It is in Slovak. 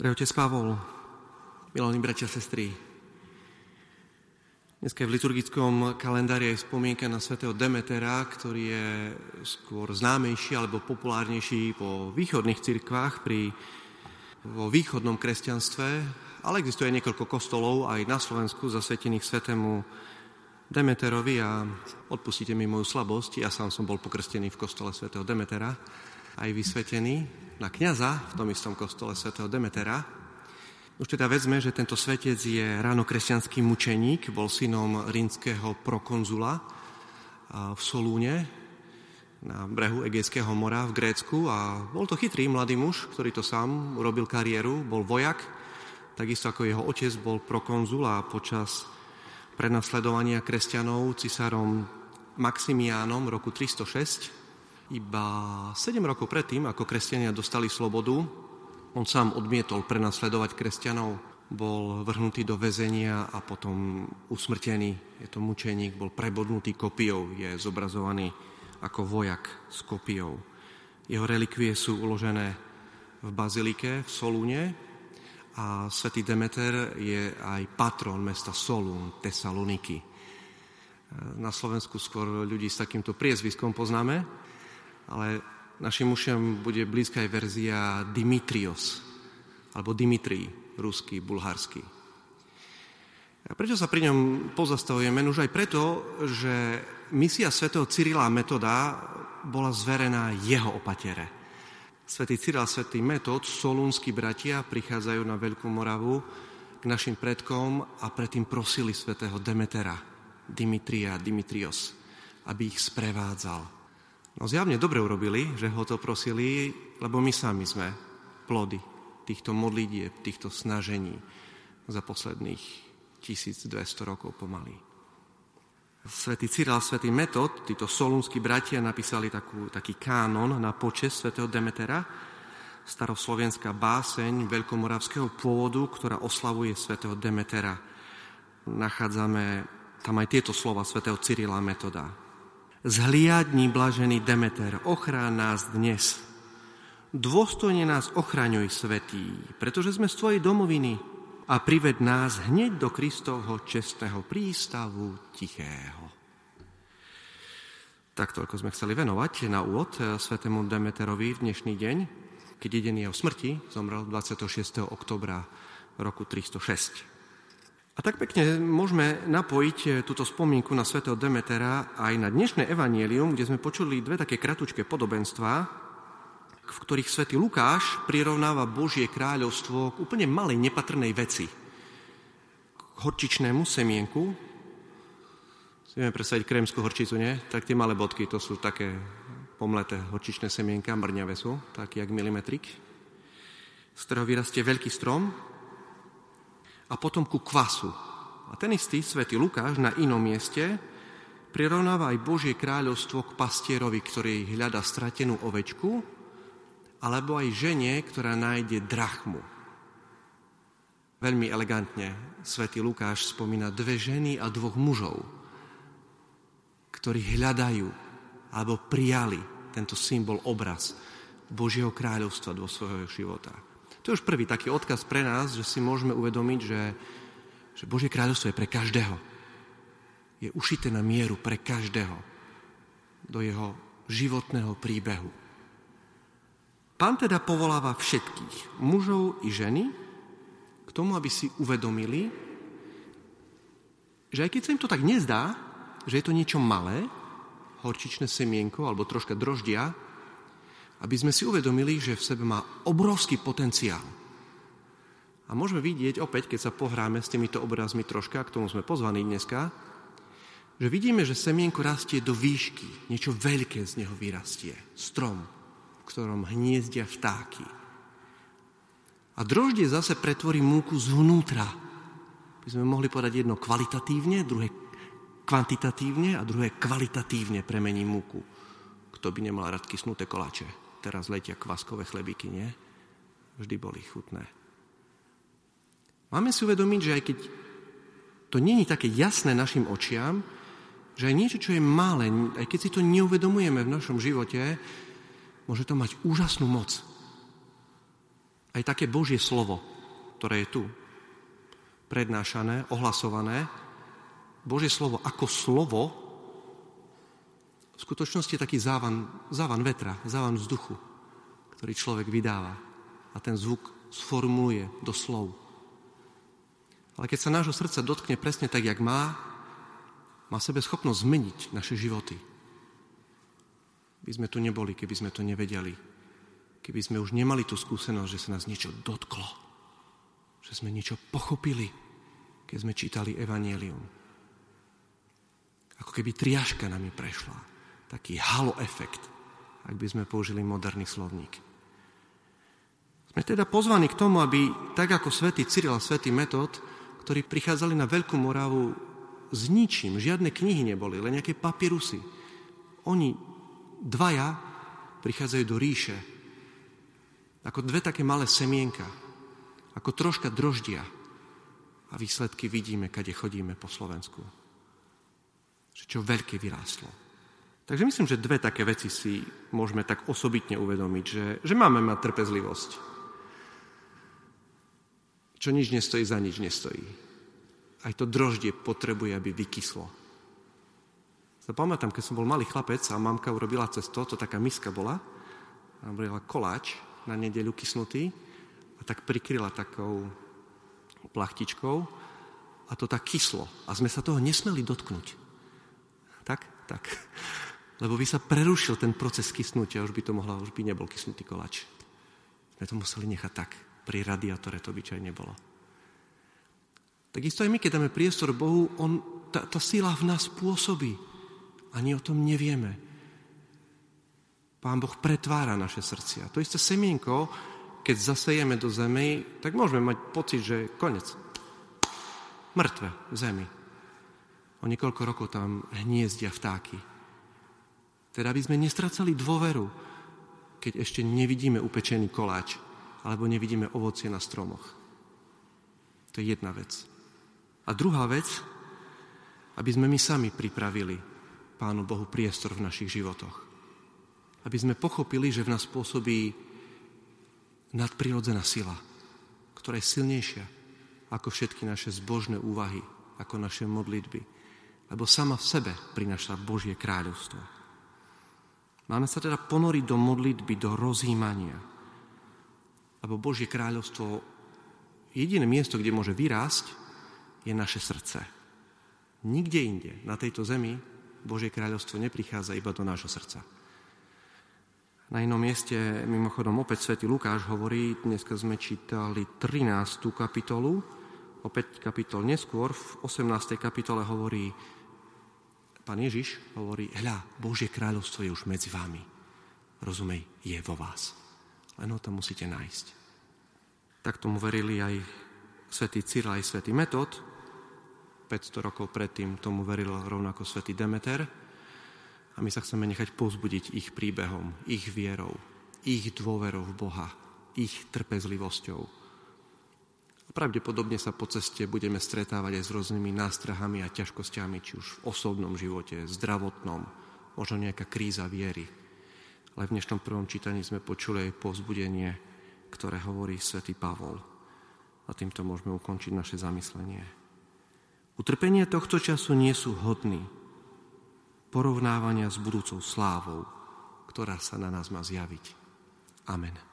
Drahý otec Pavol, milení bratia a sestry, dneska je v liturgickom kalendári je spomienka na svätého Demetera, ktorý je skôr známejší alebo populárnejší po východných cirkvách pri, vo východnom kresťanstve, ale existuje niekoľko kostolov aj na Slovensku zasvetených svetému Demeterovi a odpustite mi moju slabosť, ja sám som bol pokrstený v kostole svätého Demetera, aj vysvetený na kňaza v tom istom kostole svätého Demetera, už teda vezme, že tento svetec je ránokresťanský mučeník, bol synom rínskeho prokonzula v Solúne na brehu Egejského mora v Grécku. A bol to chytrý mladý muž, ktorý to sám urobil kariéru, bol vojak, takisto ako jeho otec bol prokonzul a počas prenasledovania kresťanov cisárom Maximiánom roku 306, iba 7 rokov predtým, ako kresťania dostali slobodu, on sám odmietol prenasledovať kresťanov, bol vrhnutý do väzenia a potom usmrtený. Je to mučeník, bol prebodnutý kopiou, je zobrazovaný ako vojak s kopiou. Jeho relikvie sú uložené v bazilike v Solúne a svätý Demeter je aj patron mesta Solún, Tesaloniky. Na Slovensku skôr ľudí s takýmto priezviskom poznáme, ale Našim ušiam bude blízka aj verzia Dimitrios, alebo Dimitri, ruský, bulharský. A prečo sa pri ňom pozastavujeme? Už aj preto, že misia svätého Cyrila Metoda bola zverená jeho opatere. Svetý Cyril a svätý Metod, solúnsky bratia, prichádzajú na Veľkú Moravu k našim predkom a predtým prosili svätého Demetera, Dimitria, Dimitrios, aby ich sprevádzal No zjavne dobre urobili, že ho to prosili, lebo my sami sme plody týchto modlitieb, týchto snažení za posledných 1200 rokov pomaly. Svetý Cyril, svetý Metod, títo solúnsky bratia napísali takú, taký kánon na počes svetého Demetera, staroslovenská báseň veľkomoravského pôvodu, ktorá oslavuje svetého Demetera. Nachádzame tam aj tieto slova svetého Cyrila Metoda. Zhliadni, blažený Demeter, ochrán nás dnes. Dôstojne nás ochraňuj, Svetý, pretože sme z Tvojej domoviny a prived nás hneď do Kristovho čestného prístavu tichého. Tak toľko sme chceli venovať na úvod eh, svetému Demeterovi v dnešný deň, keď jeden jeho smrti zomrel 26. oktobra roku 306. A tak pekne môžeme napojiť e, túto spomienku na svätého Demetera aj na dnešné evanielium, kde sme počuli dve také kratučké podobenstvá, v ktorých svätý Lukáš prirovnáva Božie kráľovstvo k úplne malej nepatrnej veci. K horčičnému semienku. Si vieme predstaviť krémskú horčicu, nie? Tak tie malé bodky, to sú také pomleté horčičné semienka, mrňavé sú, taký jak milimetrik, z ktorého vyrastie veľký strom, a potom ku kvasu. A ten istý svätý Lukáš na inom mieste prirovnáva aj Božie kráľovstvo k pastierovi, ktorý hľada stratenú ovečku, alebo aj žene, ktorá nájde drachmu. Veľmi elegantne svätý Lukáš spomína dve ženy a dvoch mužov, ktorí hľadajú alebo prijali tento symbol, obraz Božieho kráľovstva do svojho života. To je už prvý taký odkaz pre nás, že si môžeme uvedomiť, že, že Božie kráľovstvo je pre každého. Je ušité na mieru pre každého do jeho životného príbehu. Pán teda povoláva všetkých, mužov i ženy, k tomu, aby si uvedomili, že aj keď sa im to tak nezdá, že je to niečo malé, horčičné semienko alebo troška droždia, aby sme si uvedomili, že v sebe má obrovský potenciál. A môžeme vidieť opäť, keď sa pohráme s týmito obrazmi troška, k tomu sme pozvaní dneska, že vidíme, že semienko rastie do výšky, niečo veľké z neho vyrastie. Strom, v ktorom hniezdia vtáky. A droždie zase pretvorí múku zvnútra. By sme mohli povedať jedno kvalitatívne, druhé kvantitatívne a druhé kvalitatívne premení múku. Kto by nemal rád kysnuté koláče? Teraz letia kvaskové chlebíky, nie? Vždy boli chutné. Máme si uvedomiť, že aj keď to není také jasné našim očiam, že aj niečo, čo je malé, aj keď si to neuvedomujeme v našom živote, môže to mať úžasnú moc. aj také Božie slovo, ktoré je tu, prednášané, ohlasované, Božie slovo ako slovo v skutočnosti taký závan, závan vetra, závan vzduchu, ktorý človek vydáva a ten zvuk sformuluje do slov. Ale keď sa nášho srdca dotkne presne tak, jak má, má sebe schopnosť zmeniť naše životy. By sme tu neboli, keby sme to nevedeli. Keby sme už nemali tú skúsenosť, že sa nás niečo dotklo. Že sme niečo pochopili, keď sme čítali Evangelium. Ako keby triaška nami prešla. Taký halo efekt, ak by sme použili moderný slovník. Sme teda pozvaní k tomu, aby tak ako svätý Cyril a svätý Metod, ktorí prichádzali na Veľkú Moravu s ničím, žiadne knihy neboli, len nejaké papírusy. Oni dvaja prichádzajú do ríše ako dve také malé semienka, ako troška droždia a výsledky vidíme, kade chodíme po Slovensku. Že čo veľké vyrástlo. Takže myslím, že dve také veci si môžeme tak osobitne uvedomiť, že, že máme mať trpezlivosť čo nič nestojí, za nič nestojí. Aj to droždie potrebuje, aby vykyslo. Sa pamätám, keď som bol malý chlapec a mamka urobila cesto, to taká miska bola, a urobila koláč na nedeľu kysnutý a tak prikryla takou plachtičkou a to tak kyslo. A sme sa toho nesmeli dotknúť. Tak? Tak. Lebo by sa prerušil ten proces kysnutia, už by to mohla, už by nebol kysnutý koláč. Sme to museli nechať tak. Pri radiátore to obyčajne bolo. Takisto aj my, keď dáme priestor Bohu, on, tá, tá sila v nás pôsobí. Ani o tom nevieme. Pán Boh pretvára naše srdcia. To isté semienko, keď zasejeme do zemi, tak môžeme mať pocit, že konec. Mŕtve v zemi. O niekoľko rokov tam hniezdia vtáky. Teda aby sme nestracali dôveru, keď ešte nevidíme upečený koláč alebo nevidíme ovocie na stromoch. To je jedna vec. A druhá vec, aby sme my sami pripravili Pánu Bohu priestor v našich životoch. Aby sme pochopili, že v nás pôsobí nadprirodzená sila, ktorá je silnejšia ako všetky naše zbožné úvahy, ako naše modlitby. Lebo sama v sebe prináša Božie kráľovstvo. Máme sa teda ponoriť do modlitby, do rozjímania, lebo Božie kráľovstvo, jediné miesto, kde môže vyrásť, je naše srdce. Nikde inde na tejto zemi Božie kráľovstvo neprichádza iba do nášho srdca. Na inom mieste, mimochodom, opäť svätý Lukáš hovorí, dneska sme čítali 13. kapitolu, opäť kapitol neskôr, v 18. kapitole hovorí, pán Ježiš hovorí, hľa, Božie kráľovstvo je už medzi vami. Rozumej, je vo vás len ho tam musíte nájsť. Tak tomu verili aj svätý Cyril, aj svätý Metod. 500 rokov predtým tomu veril rovnako svätý Demeter. A my sa chceme nechať povzbudiť ich príbehom, ich vierou, ich dôverou v Boha, ich trpezlivosťou. Pravdepodobne sa po ceste budeme stretávať aj s rôznymi nástrahami a ťažkosťami, či už v osobnom živote, zdravotnom, možno nejaká kríza viery, ale v dnešnom prvom čítaní sme počuli aj povzbudenie, ktoré hovorí svätý Pavol. A týmto môžeme ukončiť naše zamyslenie. Utrpenie tohto času nie sú hodní porovnávania s budúcou slávou, ktorá sa na nás má zjaviť. Amen.